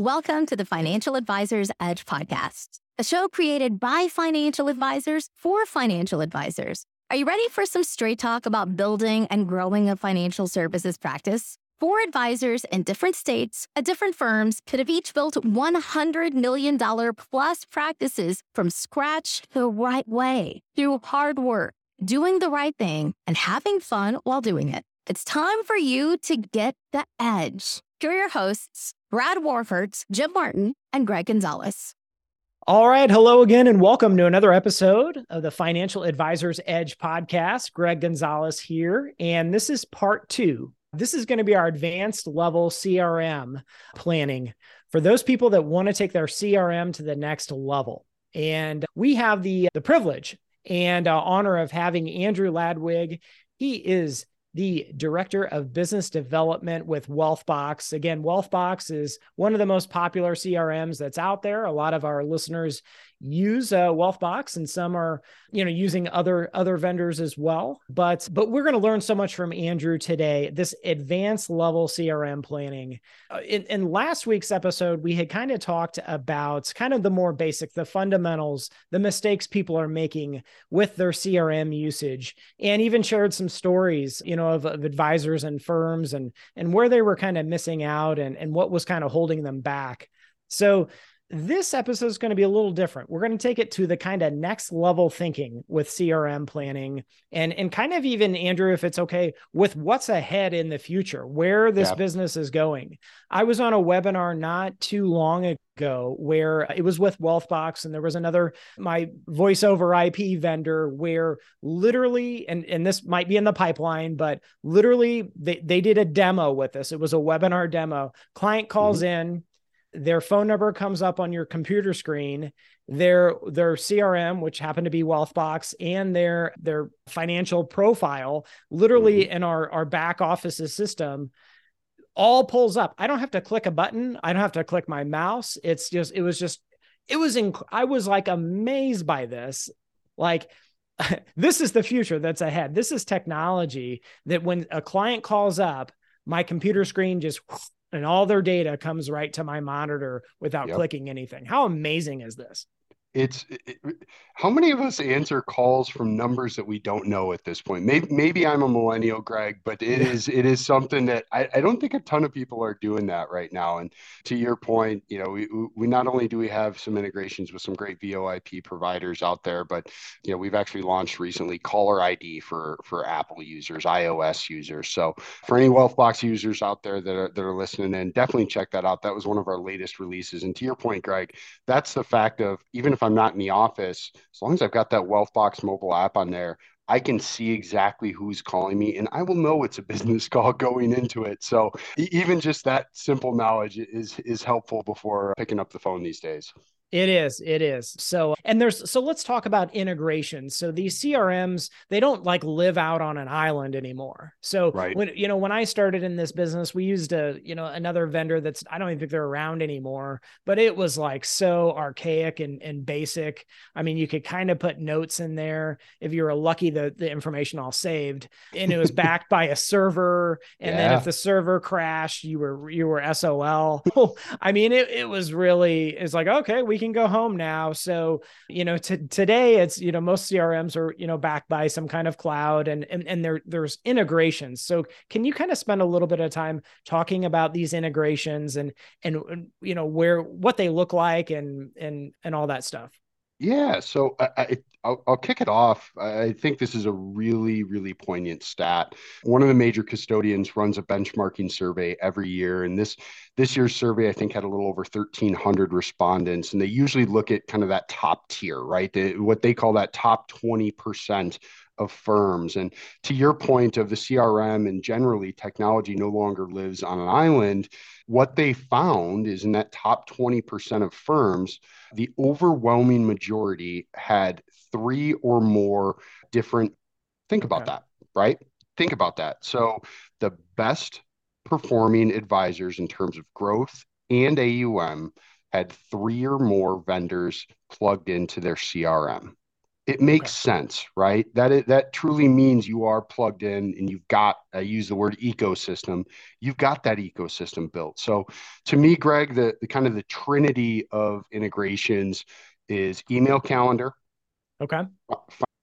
Welcome to the Financial Advisors Edge podcast, a show created by financial advisors for financial advisors. Are you ready for some straight talk about building and growing a financial services practice? Four advisors in different states at different firms could have each built $100 million plus practices from scratch the right way through hard work, doing the right thing, and having fun while doing it. It's time for you to get the edge. Here are your hosts, Brad Warford, Jim Martin, and Gregg Gonzalez. All right. Hello again, and welcome to another episode of the Financial Advisors Edge podcast. Gregg Gonzalez here, and this is part two. This is going to be our advanced level CRM planning for those people that want to take their CRM to the next level. And we have the, the privilege and uh, honor of having Andrew Ladwig. He is the director of business development with Wealthbox. Again, Wealthbox is one of the most popular CRMs that's out there. A lot of our listeners use uh, Wealthbox, and some are, you know, using other other vendors as well. But but we're going to learn so much from Andrew today. This advanced level CRM planning. Uh, in, in last week's episode, we had kind of talked about kind of the more basic, the fundamentals, the mistakes people are making with their CRM usage, and even shared some stories, you know, of, of advisors and firms and and where they were kind of missing out and and what was kind of holding them back. So this episode is going to be a little different. We're going to take it to the kind of next level thinking with CRM planning and and kind of even Andrew if it's okay with what's ahead in the future, where this yeah. business is going. I was on a webinar not too long ago where it was with Wealthbox and there was another my voice over IP vendor where literally and and this might be in the pipeline but literally they they did a demo with us. It was a webinar demo. Client calls mm-hmm. in their phone number comes up on your computer screen their their crm which happened to be wealthbox and their their financial profile literally mm-hmm. in our our back office's system all pulls up. I don't have to click a button. I don't have to click my mouse. It's just it was just it was inc- i was like amazed by this. Like this is the future that's ahead. This is technology that when a client calls up my computer screen just and all their data comes right to my monitor without yep. clicking anything. How amazing is this? It's it, how many of us answer calls from numbers that we don't know at this point? Maybe maybe i'm a millennial gregg but it is it is something that I, I don't think a ton of people are doing that right now and to your point you know we, we not only do we have some integrations with some great voip providers out there but you know we've actually launched recently caller id for for apple users ios users. So for any wealthbox users out there that are that are listening in definitely check that out. That was one of our latest releases. And to your point gregg that's the fact of even if if I'm not in the office, as long as I've got that Wealthbox mobile app on there, I can see exactly who's calling me and I will know it's a business call going into it. So even just that simple knowledge is is helpful before picking up the phone these days. It is. It is. So, and there's, so let's talk about integration. So these CRMs, they don't like live out on an island anymore. So right. when, you know, when I started in this business, we used a, you know, another vendor that's, I don't even think they're around anymore, but it was like so archaic and, and basic. I mean, you could kind of put notes in there if you were lucky, the, the information all saved and it was backed by a server. And yeah. then if the server crashed, you were, you were SOL. I mean, it, it was really, it's like, okay, we can go home now. So, you know, today it's, you know, most CRMs are, you know, backed by some kind of cloud and, and, and there, there's integrations. So can you kind of spend a little bit of time talking about these integrations and, and, you know, where, what they look like and, and, and all that stuff? Yeah, so I, will I'll kick it off. I think this is a really, really poignant stat. One of the major custodians runs a benchmarking survey every year, and this this year's survey I think had a little over 1,300 respondents, and they usually look at kind of that top tier, right? The, what they call that top 20 percent of firms. And to your point of the CRM and generally technology no longer lives on an island, what they found is in that top 20% of firms, the overwhelming majority had three or more different, think about okay. that, right? Think about that. So the best performing advisors in terms of growth and AUM had three or more vendors plugged into their CRM it makes okay. sense, right? That it, that truly means you are plugged in and you've got I use the word ecosystem. You've got that ecosystem built. So to me, Gregg, the, the kind of the trinity of integrations is email calendar. Okay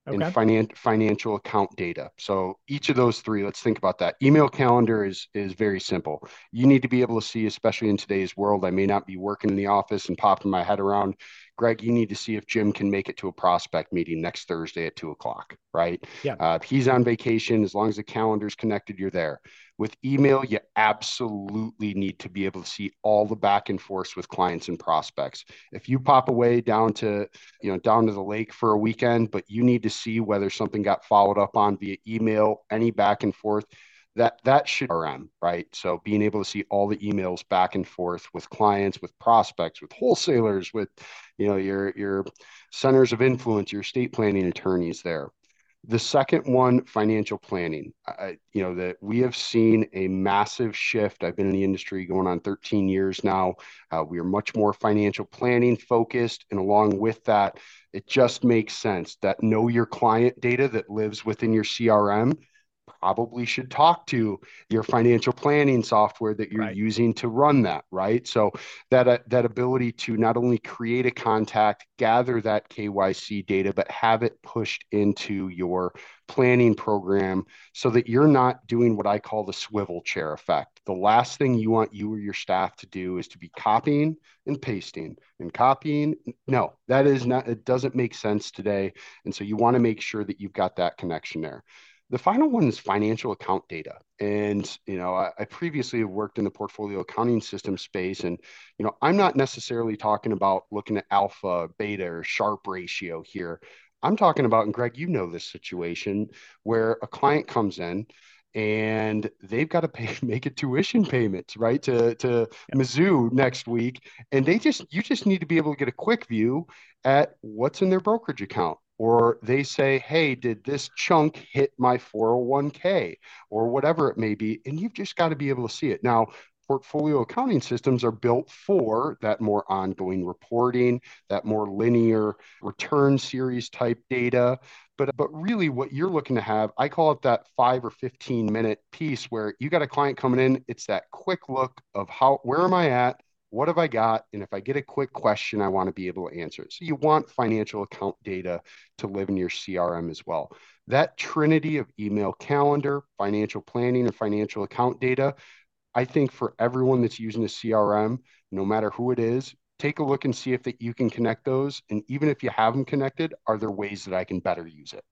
okay. and finan- financial account data. So each of those three, let's think about that. Email calendar is is very simple. You need to be able to see, especially in today's world. I may not be working in the office and popping my head around. Gregg, you need to see if Jim can make it to a prospect meeting next Thursday at two o'clock, right? Yeah. Uh, if he's on vacation, as long as the calendar's connected, you're there. With email, you absolutely need to be able to see all the back and forth with clients and prospects. If you pop away down to, you know, down to the lake for a weekend, but you need to see whether something got followed up on via email, any back and forth, that that should RM, right? So being able to see all the emails back and forth with clients, with prospects, with wholesalers, with you know your your centers of influence, your estate planning attorneys there. The second one, financial planning. I, you know that we have seen a massive shift. I've been in the industry going on 13 years now. Uh, we are much more financial planning focused, and along with that, it just makes sense that know your client data that lives within your CRM probably should talk to your financial planning software that you're right. using to run that right? So that uh, that ability to not only create a contact gather that KYC data but have it pushed into your planning program so that you're not doing what I call the swivel chair effect. The last thing you want you or your staff to do is to be copying and pasting and copying. No that is not it doesn't make sense today. And so you want to make sure that you've got that connection there the final one is financial account data. And, you know, I, I, previously have worked in the portfolio accounting system space. And, you know, I'm not necessarily talking about looking at alpha, beta, or Sharpe ratio here. I'm talking about, and Gregg, you know this situation where a client comes in and they've got to pay make a tuition payment, right to to. Mizzou next week and they just you just need to be able to get a quick view at what's in their brokerage account or they say, hey, did this chunk hit my 401k or whatever it may be? And you've just got to be able to see it. Now, portfolio accounting systems are built for that more ongoing reporting, that more linear return series type data. But, but really, what you're looking to have, I call it that five or 15 minute piece where you got a client coming in. It's that quick look of how, where am I at? What have I got? And if I get a quick question, I want to be able to answer it. So you want financial account data to live in your CRM as well. That trinity of email calendar, financial planning, and financial account data, I think for everyone that's using a CRM, no matter who it is, take a look and see if that you can connect those. And even if you have them connected, are there ways that I can better use it?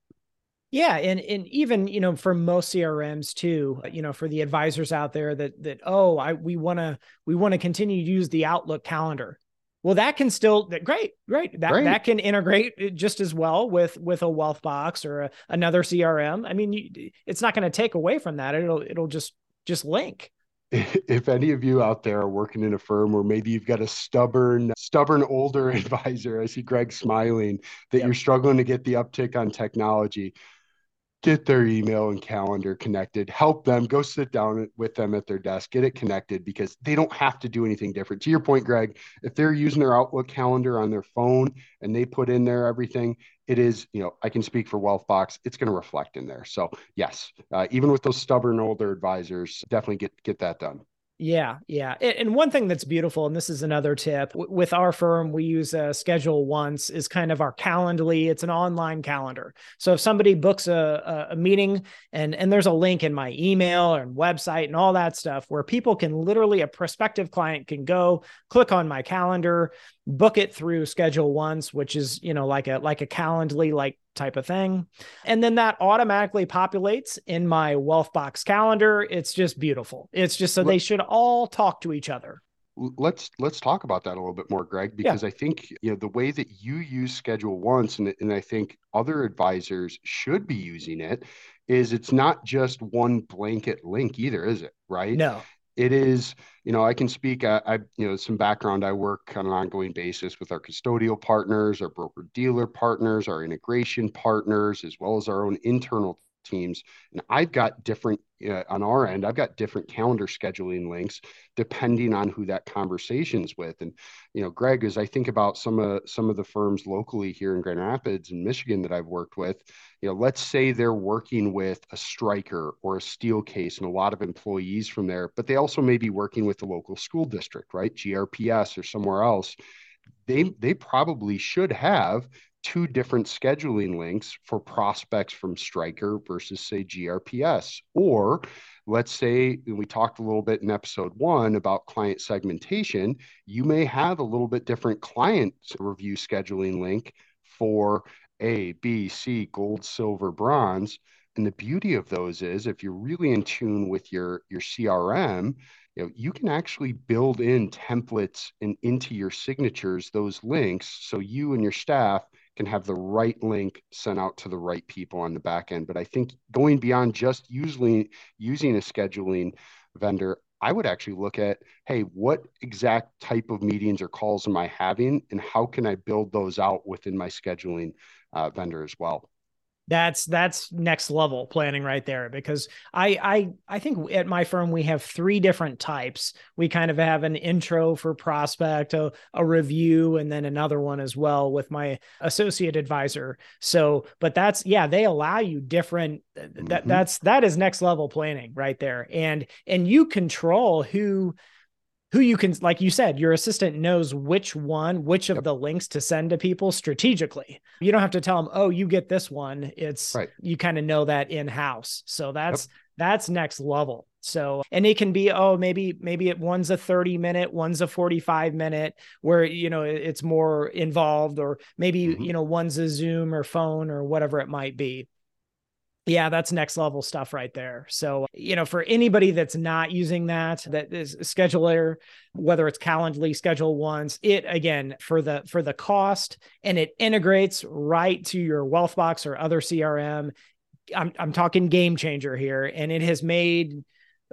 Yeah, and and even you know for most CRMs too, you know for the advisors out there that that oh I we want to we want to continue to use the Outlook calendar. Well, that can still great, great. That great. that can integrate uh, just as well with with a Wealthbox or a, another CRM. I mean, you, it's not going to take away from that. It'll it'll just just link if any of you out there are working in a firm where maybe you've got a stubborn stubborn older advisor i see gregg smiling that yep. you're struggling to get the uptick on technology get their email and calendar connected help them go sit down with them at their desk get it connected because they don't have to do anything different. To your point gregg if they're using their outlook calendar on their phone and they put in there everything it is you know i can speak for wealthbox it's going to reflect in there. So yes uh, even with those stubborn older advisors definitely get get that done yeah, yeah. And one thing that's beautiful, and this is another tip with our firm, we use a ScheduleOnce is kind of our Calendly. It's an online calendar. So if somebody books a, a meeting and, and there's a link in my email and website and all that stuff where people can literally, a prospective client can go click on my calendar, book it through ScheduleOnce, which is, you know, like a, like a Calendly, like type of thing. And then that automatically populates in my wealthbox calendar. It's just beautiful. It's just so they should all talk to each other. Let's let's talk about that a little bit more, Gregg, because yeah. I think you know the way that you use ScheduleOnce, and, and I think other advisors should be using it, is it's not just one blanket link either, is it? Right? No it is you know i can speak I, I, you know some background. I work on an ongoing basis with our custodial partners our broker dealer partners our integration partners as well as our own internal teams. And I've got different uh, on our end, I've got different calendar scheduling links depending on who that conversation's with. And you know, Gregg, as I think about some of some of the firms locally here in Grand Rapids and Michigan that I've worked with, you know, let's say they're working with a Stryker or a Steelcase and a lot of employees from there, but they also may be working with the local school district, right? GRPS or somewhere else. They they probably should have two different scheduling links for prospects from Stryker versus, say, GRPS. Or let's say we talked a little bit in episode one about client segmentation, you may have a little bit different client review scheduling link for A, B, C, gold, silver, bronze. And the beauty of those is if you're really in tune with your, your CRM, you know, you can actually build in templates and into your signatures those links so you and your staff can have the right link sent out to the right people on the back end. But I think going beyond just usually using a scheduling vendor, I would actually look at, hey, what exact type of meetings or calls am I having, and how can I build those out within my scheduling uh, vendor as well? That's that's next level planning right there because I I I think at my firm we have three different types. We kind of have an intro for prospect, a, a review, and then another one as well with my associate advisor. So, but that's yeah, they allow you different that mm-hmm. that's that is next level planning right there. And and you control who who you can like you said your assistant knows which one which of yep. the links to send to people strategically you don't have to tell them oh you get this one it's right. you kind of know that in house so that's yep. that's next level so and it can be oh maybe maybe it one's a 30 minute one's a 45 minute where you know it's more involved or maybe mm-hmm. you know one's a zoom or phone or whatever it might be yeah, that's next level stuff right there. So, you know, for anybody that's not using that, that is scheduler, whether it's Calendly, ScheduleOnce, it again for the for the cost and it integrates right to your Wealthbox or other CRM. I'm I'm talking game changer here, and it has made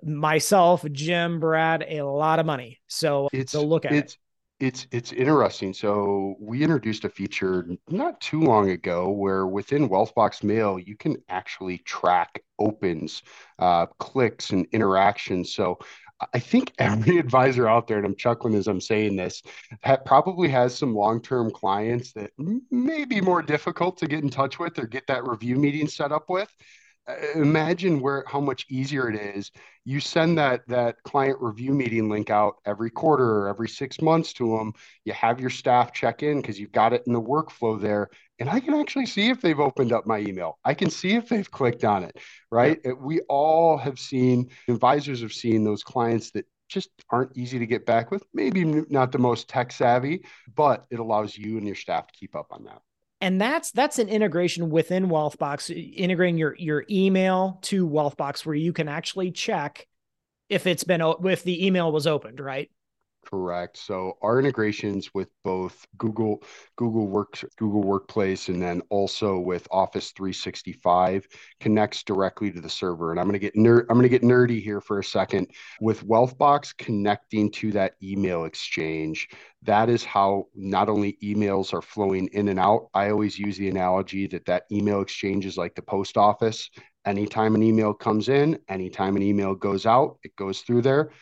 myself, Jim, Brad, a lot of money. So, it's, so look at it it's it's interesting. So we introduced a feature not too long ago where within Wealthbox Mail you can actually track opens, uh, clicks, and interactions. So I think every advisor out there, and I'm chuckling as I'm saying this, probably has some long-term clients that may be more difficult to get in touch with or get that review meeting set up with imagine where how much easier it is. You send that that client review meeting link out every quarter or every six months to them you have your staff check in because you've got it in the workflow there. And i can actually see if they've opened up my email. I can see if they've clicked on it right? Yeah. we all have seen advisors have seen those clients that just aren't easy to get back with maybe not the most tech savvy but it allows you and your staff to keep up on that and that's that's an integration within wealthbox integrating your your email to wealthbox where you can actually check if it's been if the email was opened right Correct. So our integrations with both Google, Google Works, Google Workplace, and then also with Office 365 connects directly to the server. And I'm going to get nerd, I'm going to get nerdy here for a second. With Wealthbox connecting to that email exchange, that is how not only emails are flowing in and out. I always use the analogy that that email exchange is like the post office. Anytime an email comes in, anytime an email goes out, it goes through there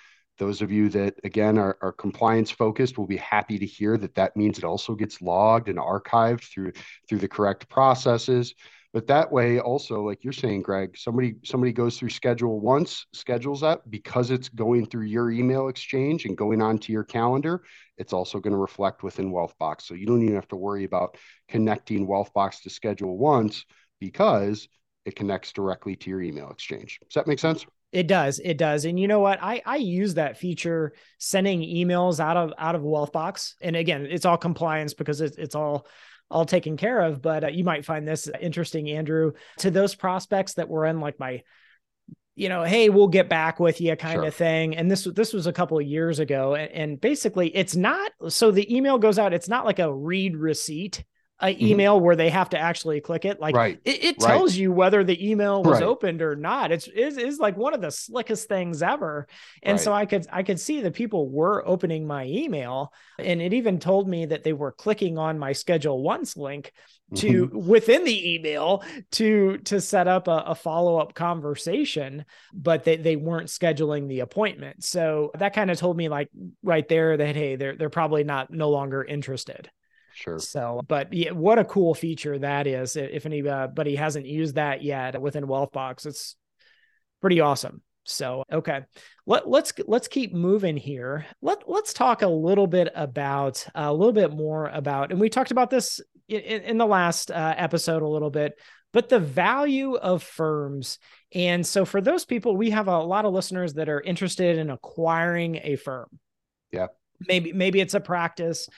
those of you that, again, are, are compliance focused will be happy to hear that that means it also gets logged and archived through through the correct processes. But that way, also, like you're saying, Gregg, somebody somebody goes through ScheduleOnce, schedules that because it's going through your email exchange and going onto your calendar. It's also going to reflect within Wealthbox, so you don't even have to worry about connecting Wealthbox to ScheduleOnce because it connects directly to your email exchange. Does that make sense? It does. It does. And you know what? I I use that feature sending emails out of out of Wealthbox. And again, it's all compliance because it's it's all all taken care of. But uh, you might find this interesting, Andrew, to those prospects that were in like my you know, hey, we'll get back with you kind sure. of thing. And this this was a couple of years ago. And, and basically it's not so the email goes out, it's not like a read receipt a mm-hmm. email where they have to actually click it. Like right. it, it tells right. you whether the email was right. opened or not. It's is is like one of the slickest things ever. And so I could I could see that people were opening my email, and it even told me that they were clicking on my ScheduleOnce link to mm-hmm. within the email to to set up a, a follow-up conversation but they, they weren't scheduling the appointment so that kind of told me like right there that hey they're they're probably not no longer interested Sure. So, but yeah, what a cool feature that is. If anybody hasn't used that yet within Wealthbox, it's pretty awesome. So, okay, Let, let's let's keep moving here. Let let's talk a little bit about uh, a little bit more about, and we talked about this in, in the last uh, episode a little bit, but the value of firms. And so, for those people, we have a lot of listeners that are interested in acquiring a firm. Yeah. Maybe maybe it's a practice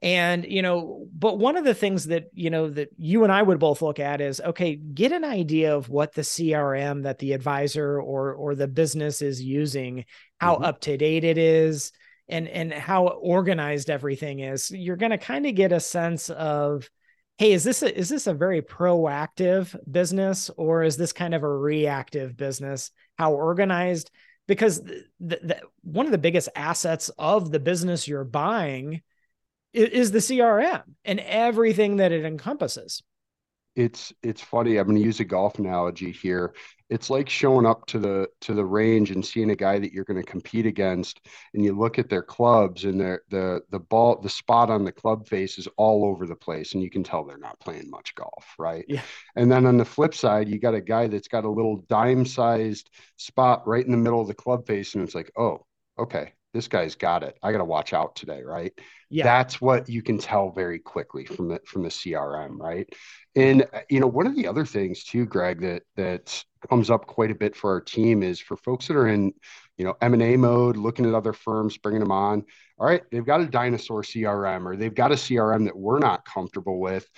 and, you know, but one of the things that, you know, that you and I would both look at is okay, get an idea of what the CRM that the advisor or or the business is using, how mm-hmm. up to date it is, and and how organized everything is. You're going to kind of get a sense of hey is this a, is this a very proactive business or is this kind of a reactive business how organized because the, the, one of the biggest assets of the business you're buying is the CRM and everything that it encompasses. It's it's funny. I'm going to use a golf analogy here. It's like showing up to the to the range and seeing a guy that you're going to compete against, and you look at their clubs and their the the ball the spot on the club face is all over the place, and you can tell they're not playing much golf, right? Yeah. And then on the flip side, you got a guy that's got a little dime sized spot right in the middle of the club face, and it's like, oh, okay, this guy's got it. I got to watch out today, right? Yeah. That's what you can tell very quickly from the from the CRM, right? And uh, you know, one of the other things too, Gregg, that that comes up quite a bit for our team is for folks that are in, you know, M&A mode, looking at other firms, bringing them on. All right, they've got a dinosaur CRM or they've got a CRM that we're not comfortable with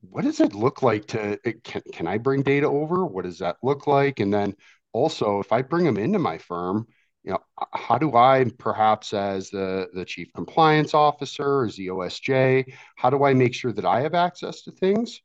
what does it look like to can, can i bring data over what does that look like and then also if i bring them into my firm you know, how do I perhaps as the, the chief compliance officer, as the OSJ, how do I make sure that I have access to things,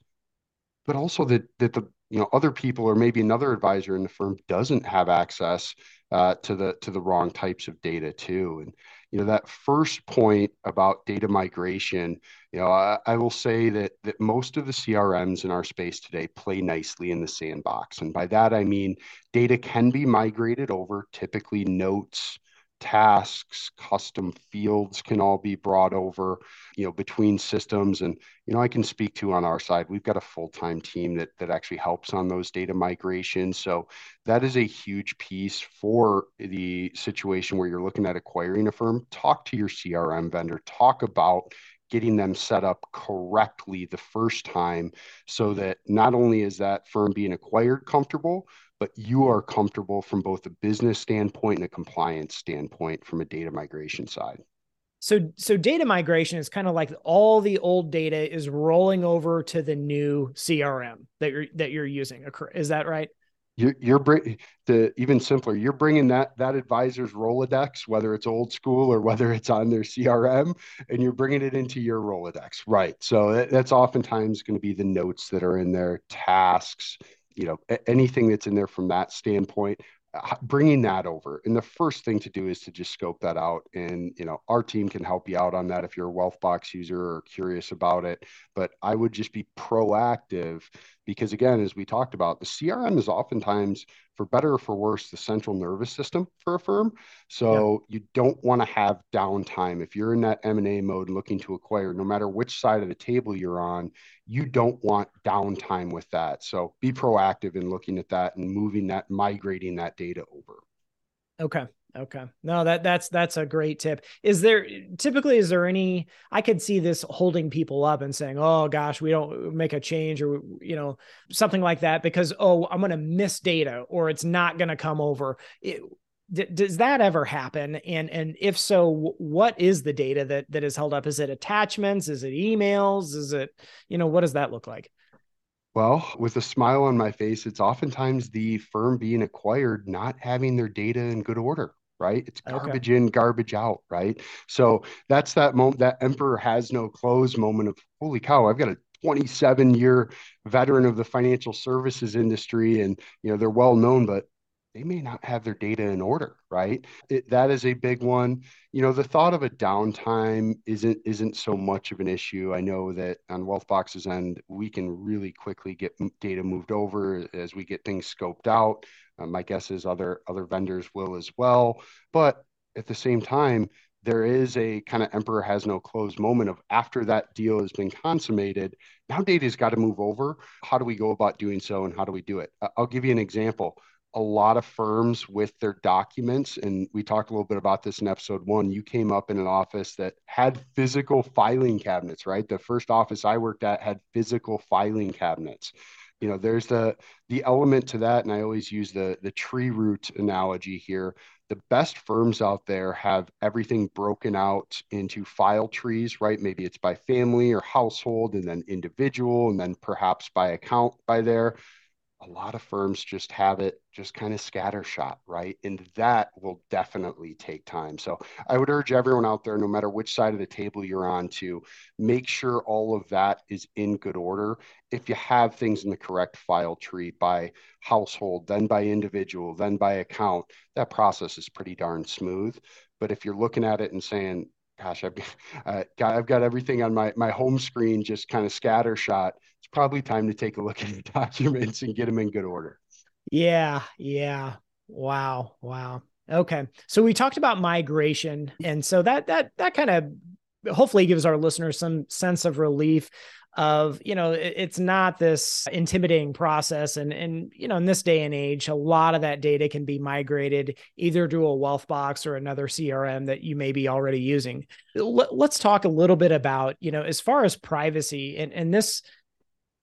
but also that, that the, you know, other people or maybe another advisor in the firm doesn't have access uh, to the, to the wrong types of data too. And, you know that first point about data migration you know I, I, will say that that most of the crms in our space today play nicely in the sandbox. And by that i mean data can be migrated over typically notes tasks custom fields can all be brought over you know between systems. And you know i can speak to on our side we've got a full-time team that that actually helps on those data migrations. So that is a huge piece for the situation where you're looking at acquiring a firm. Talk to your crm vendor. Talk about getting them set up correctly the first time so that not only is that firm being acquired comfortable but you are comfortable from both a business standpoint and a compliance standpoint from a data migration side. So, so data migration is kind of like all the old data is rolling over to the new CRM that you're that you're using. Is that right? You're, you're bring the even simpler. You're bringing that that advisor's Rolodex, whether it's old school or whether it's on their CRM, and you're bringing it into your Rolodex, right? So that, that's oftentimes going to be the notes that are in there, tasks, you know anything that's in there from that standpoint uh, bringing that over and the first thing to do is to just scope that out and you know our team can help you out on that if you're a wealthbox user or curious about it but i would just be proactive because again as we talked about the crm is oftentimes for better or for worse the central nervous system for a firm. So yeah. you don't want to have downtime. If you're in that m&a mode looking to acquire no matter which side of the table you're on you don't want downtime with that. So be proactive in looking at that and moving that migrating that data over. Okay Okay. No, that that's that's a great tip. Is there typically is there any I could see this holding people up and saying, "Oh gosh, we don't make a change or you know, something like that because oh, I'm going to miss data or it's not going to come over." It, d- does that ever happen? And and if so, what is the data that that is held up? Is it attachments? Is it emails? Is it, you know, what does that look like? Well, with a smile on my face, it's oftentimes the firm being acquired not having their data in good order right? It's garbage okay. in, garbage out, right? So that's that moment, that emperor has no clothes moment of holy cow, I've got a 27 year veteran of the financial services industry and you know they're well known but they may not have their data in order right it, that is a big one you know the thought of a downtime isn't isn't so much of an issue i know that on wealthbox's end we can really quickly get data moved over as we get things scoped out uh, my guess is other other vendors will as well. But at the same time there is a kind of emperor has no clothes moment of after that deal has been consummated now data's got to move over. How do we go about doing so and how do we do it? I'll give you an example. A lot of firms with their documents and we talked a little bit about this in episode one you came up in an office that had physical filing cabinets right? The first office i worked at had physical filing cabinets you know there's the the element to that and i always use the the tree root analogy here. The best firms out there have everything broken out into file trees right? Maybe it's by family or household and then individual and then perhaps by account by there a lot of firms just have it just kind of scattershot, right? And that will definitely take time. So I would urge everyone out there, no matter which side of the table you're on, to make sure all of that is in good order. If you have things in the correct file tree by household, then by individual, then by account, that process is pretty darn smooth. But if you're looking at it and saying, gosh, I've uh, got, I've got everything on my, my home screen just kind of scattershot It's probably time to take a look at your documents and get them in good order. Yeah, yeah. Wow, wow. Okay. So we talked about migration and so that that that kind of hopefully gives our listeners some sense of relief of you know it's not this intimidating process. And and you know in this day and age a lot of that data can be migrated either to a wealthbox or another crm that you may be already using. Let's talk a little bit about you know as far as privacy and and this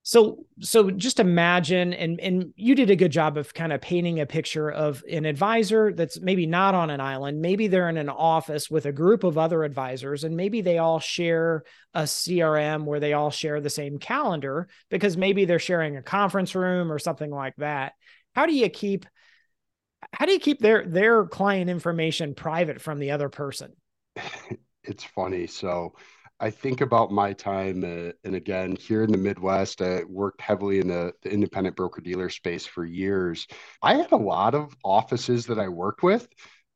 so so just imagine and and you did a good job of kind of painting a picture of an advisor that's maybe not on an island. Maybe they're in an office with a group of other advisors and maybe they all share a CRM where they all share the same calendar because maybe they're sharing a conference room or something like that. How do you keep how do you keep their their client information private from the other person? It's funny. So I think about my time, uh, and again, here in the Midwest, I worked heavily in the, the independent broker dealer space for years. I had a lot of offices that I worked with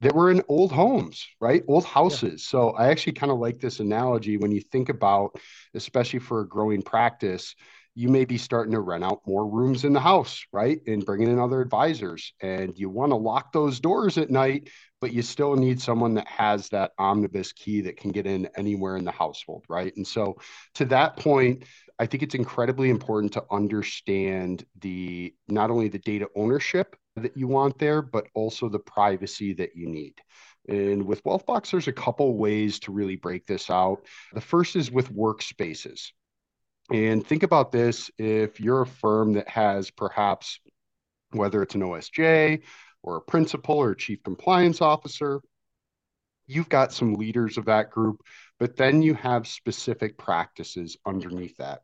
that were in old homes, right? Old houses. Yeah. So I actually kind of like this analogy when you think about, especially for a growing practice, you may be starting to rent out more rooms in the house, right? And bringing in other advisors. And you want to lock those doors at night, but you still need someone that has that omnibus key that can get in anywhere in the household, right? And so to that point, I think it's incredibly important to understand the not only the data ownership that you want there, but also the privacy that you need. And with Wealthbox, there's a couple ways to really break this out. The first is with workspaces. And think about this if you're a firm that has perhaps, whether it's an OSJ or a principal or a chief compliance officer, you've got some leaders of that group, but then you have specific practices underneath that.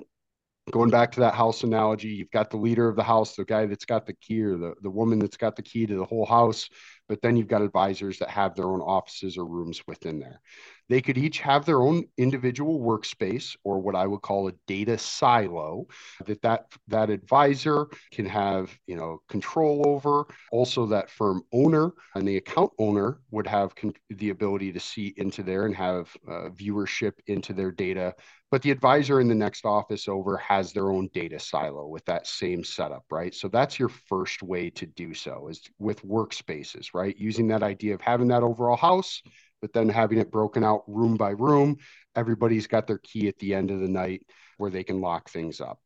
Going back to that house analogy, you've got the leader of the house, the guy that's got the key or the, the woman that's got the key to the whole house, but then you've got advisors that have their own offices or rooms within there. They could each have their own individual workspace or what I would call a data silo that that, that advisor can have, you know, control over. Also that firm owner and the account owner would have con- the ability to see into there and have uh, viewership into their data. But the advisor in the next office over has their own data silo with that same setup, right? So that's your first way to do so is with workspaces, right? Using that idea of having that overall house but then having it broken out room by room, everybody's got their key at the end of the night where they can lock things up.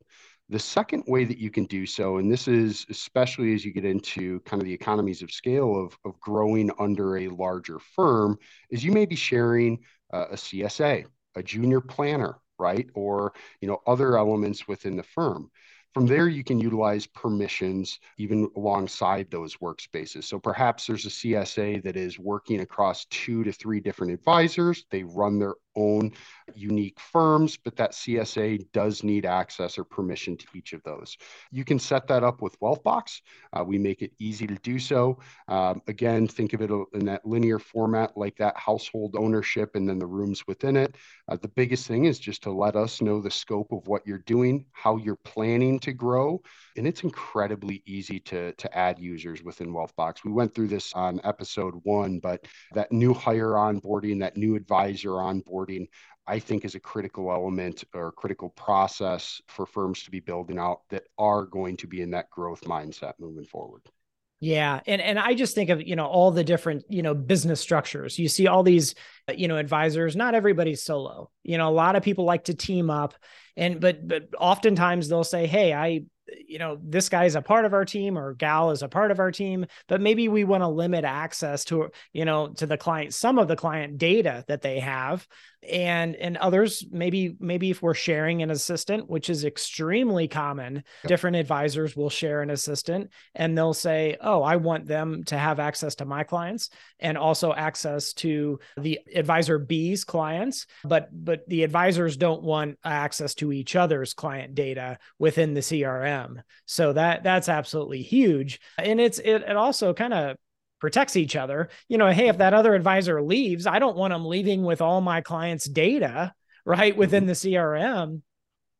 The second way that you can do so, and this is especially as you get into kind of the economies of scale of, of growing under a larger firm, is you may be sharing uh, a CSA, a junior planner, right? Or, you know, other elements within the firm. From there, you can utilize permissions even alongside those workspaces. So perhaps there's a CSA that is working across two to three different advisors. They run their own unique firms, but that CSA does need access or permission to each of those. You can set that up with Wealthbox. Uh, we make it easy to do so. Um, again, think of it in that linear format, like that household ownership and then the rooms within it. Uh, the biggest thing is just to let us know the scope of what you're doing, how you're planning to grow, and it's incredibly easy to to add users within Wealthbox. We went through this on episode one, but that new hire onboarding, that new advisor onboarding, I think is a critical element or critical process for firms to be building out that are going to be in that growth mindset moving forward. Yeah, and and I just think of you know all the different you know business structures. You see all these you know advisors. Not everybody's solo. You know, a lot of people like to team up, and but but oftentimes they'll say, "Hey, I you know this guy is a part of our team or gal is a part of our team but maybe we want to limit access to you know to the client some of the client data that they have and and others maybe maybe if we're sharing an assistant which is extremely common yep. different advisors will share an assistant and they'll say oh i want them to have access to my clients and also access to the advisor b's clients but but the advisors don't want access to each other's client data within the crm so that that's absolutely huge and it's it, it also kind of protects each other. You know, hey, if that other advisor leaves, I don't want them leaving with all my clients' data right within mm-hmm. the CRM.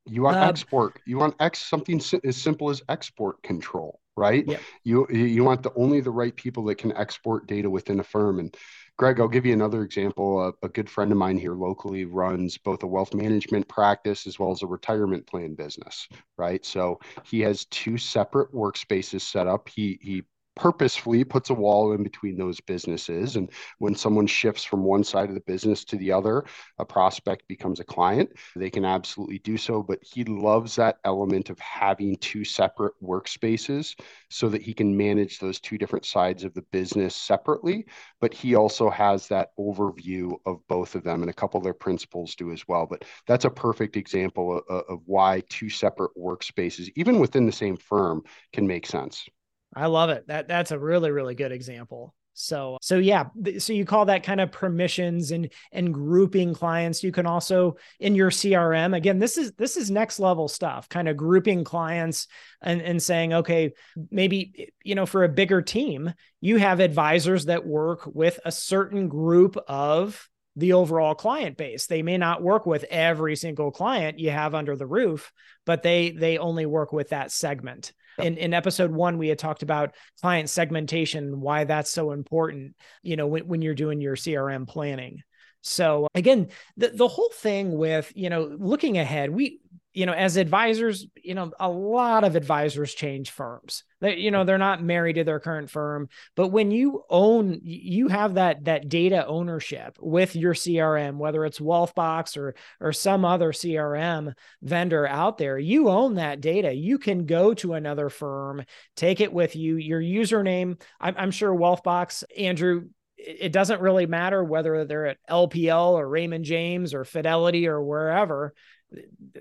You want uh, export. You want X something as simple as export control, right? Yep. You you want the only the right people that can export data within a firm. And Gregg, I'll give you another example. A, a good friend of mine here locally runs both a wealth management practice as well as a retirement plan business, right? So he has two separate workspaces set up. He he purposefully puts a wall in between those businesses. And when someone shifts from one side of the business to the other, a prospect becomes a client. They can absolutely do so. But he loves that element of having two separate workspaces so that he can manage those two different sides of the business separately. But he also has that overview of both of them, and a couple of their principals do as well. But that's a perfect example of, of why two separate workspaces, even within the same firm, can make sense. I love it. That that's a really really good example. So so yeah, so you call that kind of permissions and and grouping clients. You can also in your CRM again. This is this is next level stuff. Kind of grouping clients and and saying okay, maybe you know for a bigger team, you have advisors that work with a certain group of the overall client base. They may not work with every single client you have under the roof, but they they only work with that segment. In in episode one, we had talked about client segmentation, why that's so important, you know, when, when you're doing your CRM planning. So again, the, the whole thing with, you know, looking ahead, we you know, as advisors, you know, a lot of advisors change firms. They, you know, they're not married to their current firm, but when you own, you have that that data ownership with your CRM, whether it's Wealthbox or or some other CRM vendor out there, you own that data. You can go to another firm, take it with you. Your username, I'm, I'm sure Wealthbox, Andrew, it doesn't really matter whether they're at LPL or Raymond James or Fidelity or wherever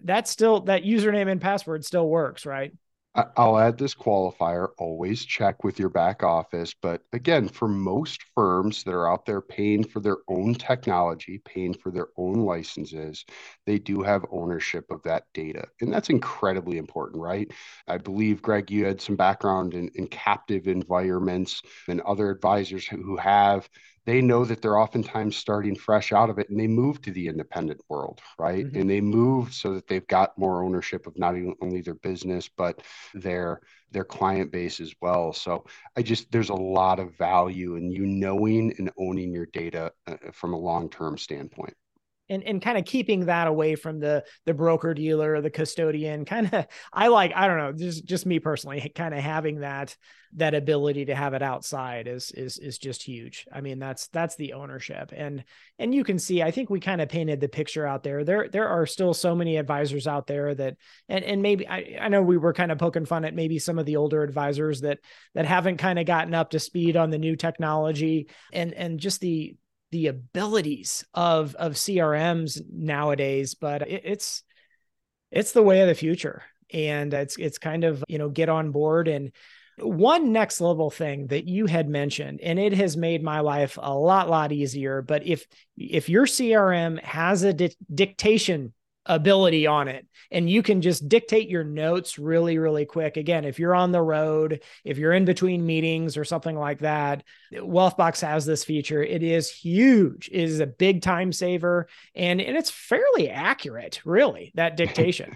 that still that username and password still works, right? I'll add this qualifier always check with your back office. But again, for most firms that are out there paying for their own technology, paying for their own licenses, they do have ownership of that data. And that's incredibly important, right? I believe, Gregg, you had some background in, in captive environments and other advisors who have they know that they're oftentimes starting fresh out of it and they move to the independent world right? Mm-hmm. and they move so that they've got more ownership of not only their business but their their client base as well. So i just there's a lot of value in you knowing and owning your data uh, from a long-term standpoint and and kind of keeping that away from the the broker dealer or the custodian kind of i like i don't know just just me personally kind of having that that ability to have it outside is is is just huge. I mean that's that's the ownership. And and you can see i think we kind of painted the picture out there. There there are still so many advisors out there that and and maybe i, I know we were kind of poking fun at maybe some of the older advisors that that haven't kind of gotten up to speed on the new technology. And and just the the abilities of of CRMs nowadays, but it, it's it's the way of the future, and it's it's kind of you know get on board and One next level thing that you had mentioned, and it has made my life a lot, lot easier. But if if your CRM has a di- dictation ability on it. And you can just dictate your notes really really quick. Again if you're on the road if you're in between meetings or something like that wealthbox has this feature. It is huge. It is a big time saver and and it's fairly accurate really that dictation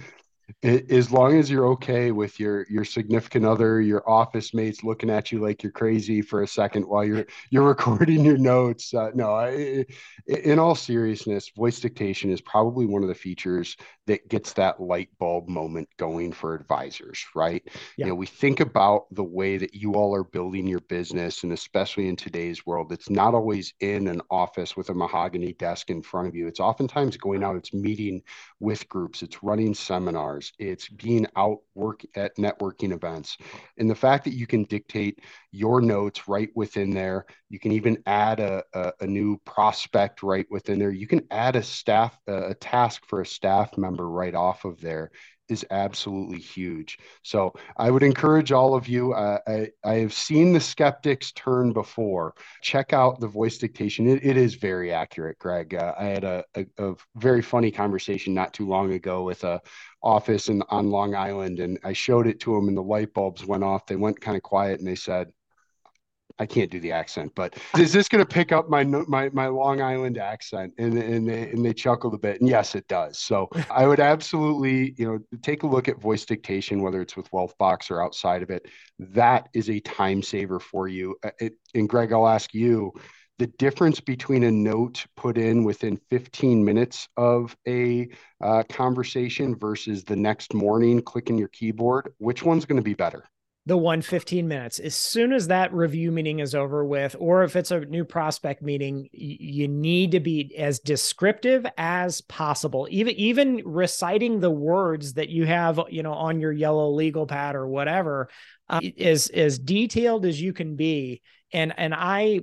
as long as you're okay with your your significant other your office mates looking at you like you're crazy for a second while you're you're recording your notes uh, no I, in all seriousness voice dictation is probably one of the features that gets that light bulb moment going for advisors right yeah. you know we think about the way that you all are building your business and especially in today's world it's not always in an office with a mahogany desk in front of you it's oftentimes going out it's meeting with groups it's running seminars it's being out work at networking events. And the fact that you can dictate your notes right within there, you can even add a, a, a new prospect right within there. You can add a staff, a task for a staff member right off of there is absolutely huge. So I would encourage all of you. Uh, I, I have seen the skeptics turn before. Check out the voice dictation. it, it is very accurate, Gregg. Uh, I had a, a, a, very funny conversation not too long ago with a office in, on Long Island, and I showed it to them, and the light bulbs went off. They went kind of quiet, and they said, I can't do the accent, but is this going to pick up my my my Long Island accent? And and they and they chuckled a bit, and yes, it does. So I would absolutely, you know, take a look at voice dictation, whether it's with Wealthbox or outside of it. That is a time saver for you. Uh, it, and Gregg, I'll ask you the difference between a note put in within 15 minutes of a uh, conversation versus the next morning clicking your keyboard. Which one's going to be better? The one 15 minutes. As soon as that review meeting is over with or if it's a new prospect meeting you need to be as descriptive as possible. Even even reciting the words that you have you know on your yellow legal pad or whatever uh, is as detailed as you can be. And and i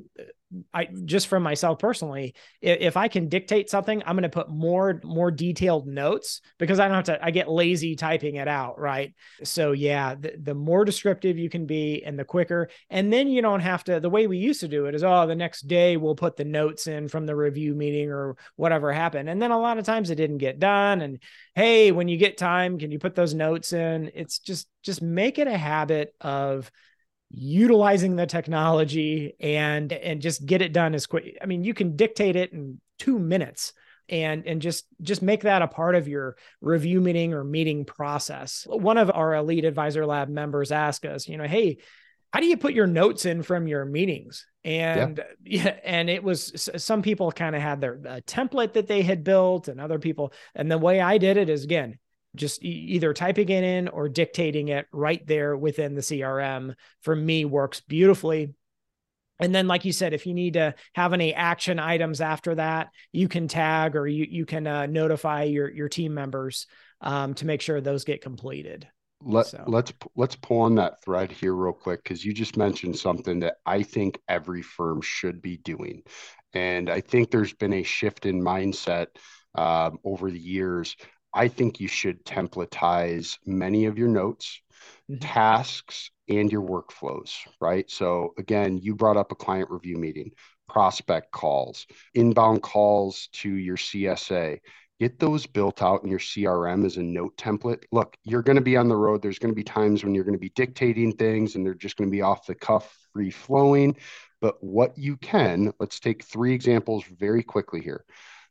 I just from myself personally, if, if I can dictate something, I'm going to put more more detailed notes because I don't have to. I get lazy typing it out, right? So yeah, the, the more descriptive you can be, and the quicker, and then you don't have to. The way we used to do it is, oh, the next day we'll put the notes in from the review meeting or whatever happened, and then a lot of times it didn't get done. And hey, when you get time, can you put those notes in? It's just just make it a habit of utilizing the technology and and just get it done as quick i mean you can dictate it in 2 minutes and and just just make that a part of your review meeting or meeting process. One of our elite advisor lab members asked us you know hey how do you put your notes in from your meetings? And yeah, yeah and it was some people kind of had their uh, template that they had built and other people and the way i did it is again just e- either typing it in or dictating it right there within the CRM for me works beautifully. And then, like you said, if you need to have any action items after that, you can tag or you you can uh, notify your your team members um, to make sure those get completed. Let so. let's let's pull on that thread here real quick because you just mentioned something that I think every firm should be doing, and I think there's been a shift in mindset um, over the years I think you should templatize many of your notes, mm-hmm. tasks, and your workflows, right? So, again, you brought up a client review meeting, prospect calls, inbound calls to your CSA. Get those built out in your CRM as a note template. Look, you're going to be on the road. There's going to be times when you're going to be dictating things and they're just going to be off the cuff, free flowing. But what you can, let's take three examples very quickly here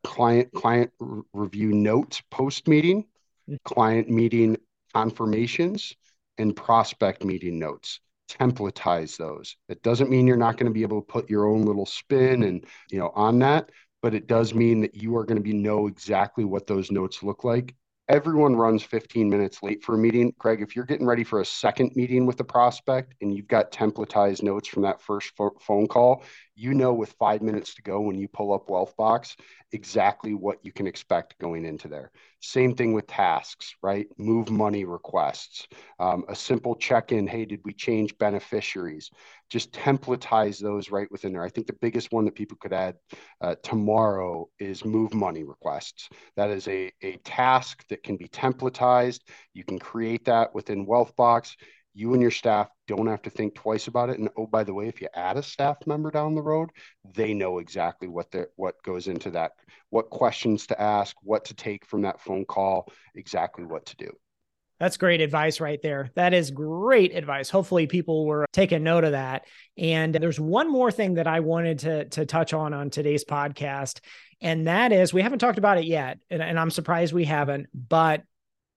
client client review notes post meeting, mm-hmm. client meeting confirmations, and prospect meeting notes. Templatize those. It doesn't mean you're not going to be able to put your own little spin and you know on that, but it does mean that you are going to be know exactly what those notes look like everyone runs 15 minutes late for a meeting. Craig, if you're getting ready for a second meeting with the prospect and you've got templatized notes from that first phone call, you know with five minutes to go when you pull up Wealthbox exactly what you can expect going into there. Same thing with tasks, right? Move money requests, um, a simple check in. Hey, did we change beneficiaries? Just templatize those right within there. I think the biggest one that people could add uh, tomorrow is move money requests. That is a, a task that can be templatized. You can create that within Wealthbox you and your staff don't have to think twice about it. And oh, by the way, if you add a staff member down the road, they know exactly what they what goes into that, what questions to ask, what to take from that phone call, exactly what to do. That's great advice right there. That is great advice. Hopefully people were taking note of that. And there's one more thing that I wanted to to touch on on today's podcast and that is we haven't talked about it yet and, and I'm surprised we haven't, but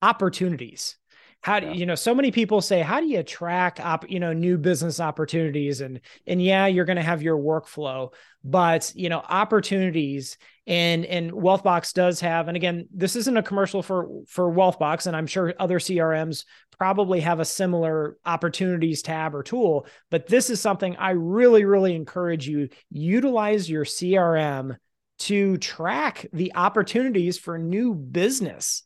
opportunities how do yeah. you know so many people say how do you track up you know new business opportunities and and yeah you're going to have your workflow but you know opportunities and and wealthbox does have and again this isn't a commercial for for wealthbox and i'm sure other crms probably have a similar opportunities tab or tool but this is something i really really encourage you utilize your crm to track the opportunities for new business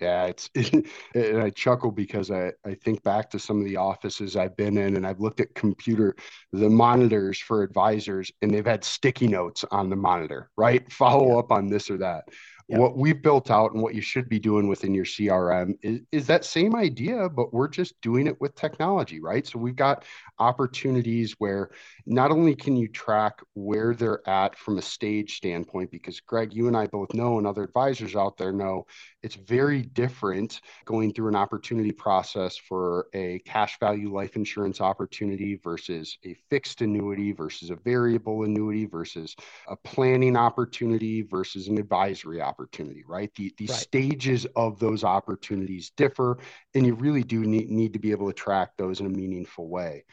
yeah, it's and I chuckle because I, I think back to some of the offices I've been in and I've looked at computer the monitors for advisors and they've had sticky notes on the monitor, right? Follow yeah. up on this or that. What we've built out and what you should be doing within your CRM is, is that same idea, but we're just doing it with technology, right? So we've got opportunities where not only can you track where they're at from a stage standpoint, because Gregg, you and I both know, and other advisors out there know, it's very different going through an opportunity process for a cash value life insurance opportunity versus a fixed annuity versus a variable annuity versus a planning opportunity versus an advisory opportunity right? The, the right. stages of those opportunities differ, and you really do need, need to be able to track those in a meaningful way.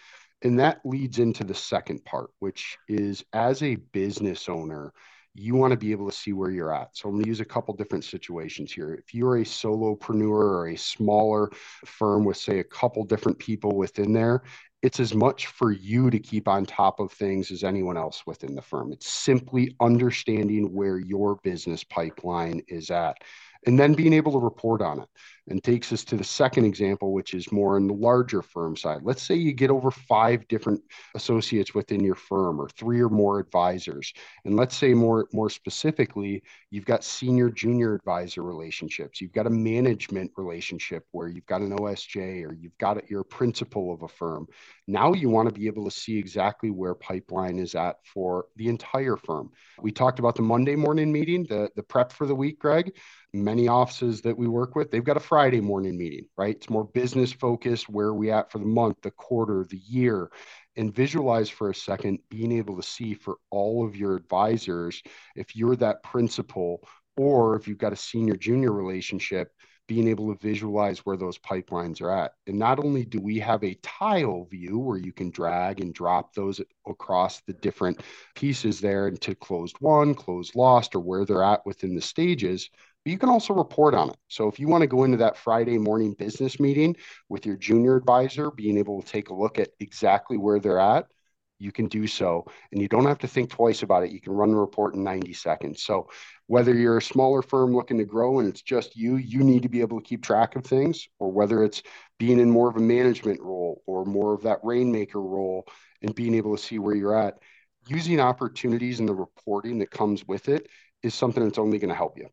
And that leads into the second part, which is as a business owner, you want to be able to see where you're at. So I'm going to use a couple different situations here. If you're a solopreneur or a smaller firm with, say, a couple different people within there, it's as much for you to keep on top of things as anyone else within the firm. It's simply understanding where your business pipeline is at and then being able to report on it and takes us to the second example which is more in the larger firm side. Let's say you get over five different associates within your firm or three or more advisors. And let's say more more specifically you've got senior junior advisor relationships. You've got a management relationship where you've got an osj or you've got a principal of a firm. Now you want to be able to see exactly where pipeline is at for the entire firm. We talked about the monday morning meeting the the prep for the week gregg. Many offices that we work with, they've got a Friday morning meeting, right? It's more business focused, where we at for the month, the quarter, the year, and visualize for a second, being able to see for all of your advisors, if you're that principal or if you've got a senior junior relationship, being able to visualize where those pipelines are at. And not only do we have a tile view where you can drag and drop those across the different pieces there into closed won, closed lost, or where they're at within the stages, but you can also report on it. So if you want to go into that Friday morning business meeting with your junior advisor, being able to take a look at exactly where they're at, you can do so. And you don't have to think twice about it. You can run the report in 90 seconds. So whether you're a smaller firm looking to grow and it's just you, you need to be able to keep track of things, or whether it's being in more of a management role or more of that rainmaker role and being able to see where you're at, using opportunities and the reporting that comes with it is something that's only going to help you.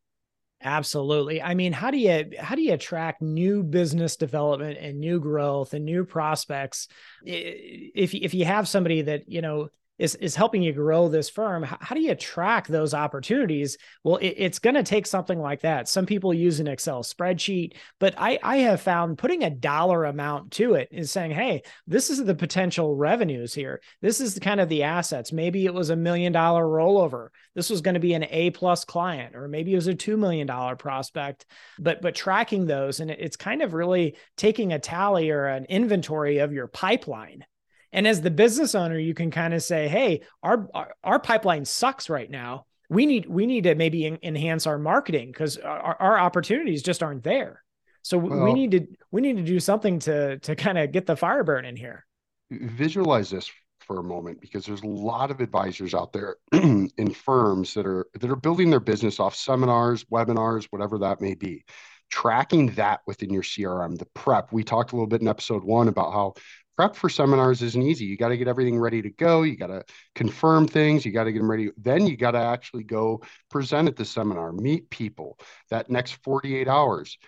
Absolutely. I mean, how do you how do you attract new business development and new growth and new prospects if if you have somebody that, you know, is is helping you grow this firm how, do you track those opportunities? Well it, it's going to take something like that. Some people use an excel spreadsheet but i i have found putting a dollar amount to it is saying hey this is the potential revenues here. This is the kind of the assets. Maybe it was a million dollar rollover. This was going to be an a plus client or maybe it was a two million dollar prospect. But but tracking those and it's kind of really taking a tally or an inventory of your pipeline and as the business owner, you can kind of say, "Hey, our, our, our pipeline sucks right now. We need we need to maybe enhance our marketing because our, our opportunities just aren't there. So well, we need to we need to do something to to kind of get the fire burning here." Visualize this for a moment because there's a lot of advisors out there in firms that are that are building their business off seminars, webinars, whatever that may be tracking that within your CRM, the prep. We talked a little bit in episode one about how prep for seminars isn't easy. You got to get everything ready to go. You got to confirm things. You got to get them ready. Then you got to actually go present at the seminar, meet people that next 48 hours.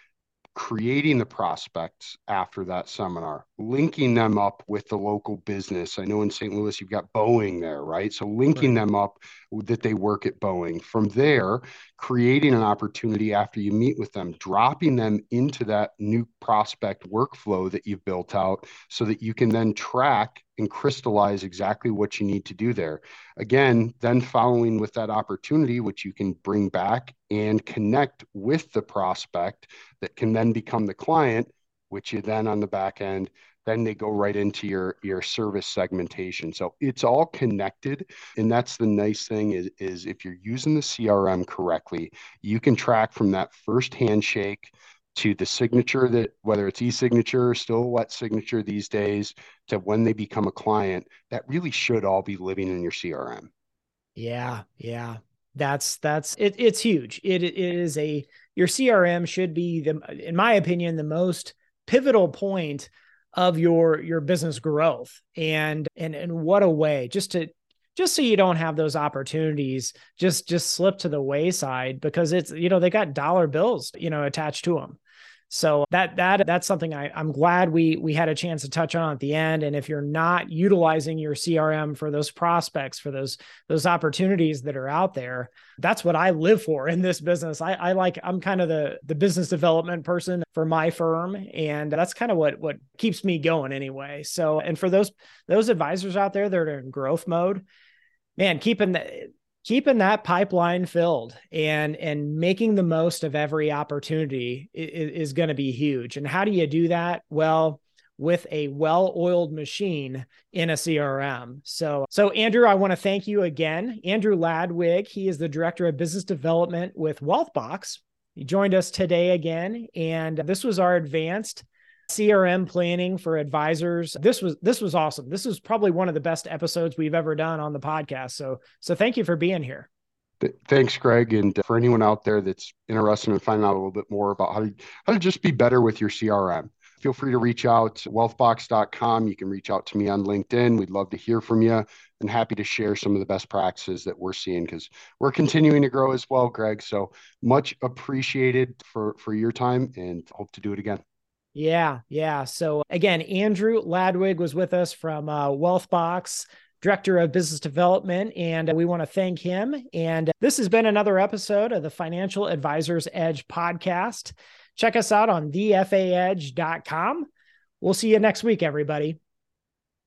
creating the prospects after that seminar, linking them up with the local business. I know in St. Louis you've got Boeing there, right? So linking right. them up that they work at Boeing. From there, creating an opportunity after you meet with them, dropping them into that new prospect workflow that you've built out so that you can then track and crystallize exactly what you need to do there. Again, then following with that opportunity, which you can bring back and connect with the prospect that can then become the client, which you then on the back end, then they go right into your your service segmentation. So it's all connected. And that's the nice thing is, is if you're using the CRM correctly, you can track from that first handshake to the signature that whether it's e-signature still wet signature these days to when they become a client that really should all be living in your crm yeah yeah that's that's it, it's huge it, it is a your crm should be the in my opinion the most pivotal point of your your business growth. And and and what a way just to just so you don't have those opportunities just just slip to the wayside because it's you know they got dollar bills you know attached to them so that that that's something I, I'm glad we we had a chance to touch on at the end. And if you're not utilizing your CRM for those prospects, for those those opportunities that are out there, that's what I live for in this business. I, I like I'm kind of the the business development person for my firm, and that's kind of what what keeps me going anyway. So and for those those advisors out there that are in growth mode, man, keeping the keeping that pipeline filled and and making the most of every opportunity is, is going to be huge. And how do you do that? Well with a well-oiled machine in a crm so so andrew i want to thank you again. Andrew ladwig he is the director of business development with wealthbox. He joined us today again and this was our advanced CRM planning for advisors. This was this was awesome. This is probably one of the best episodes we've ever done on the podcast. So so thank you for being here. Thanks, Gregg. And for anyone out there that's interested in finding out a little bit more about how to how to just be better with your CRM, feel free to reach out to wealthbox.com. You can reach out to me on LinkedIn. We'd love to hear from you and happy to share some of the best practices that we're seeing because we're continuing to grow as well, Gregg. So much appreciated for for your time and hope to do it again. Yeah, yeah. So again, Andrew Ladwig was with us from uh, Wealthbox, Director of Business Development, and we want to thank him. And this has been another episode of the Financial Advisors Edge podcast. Check us out on thefaedge.com. We'll see you next week, everybody.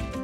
week.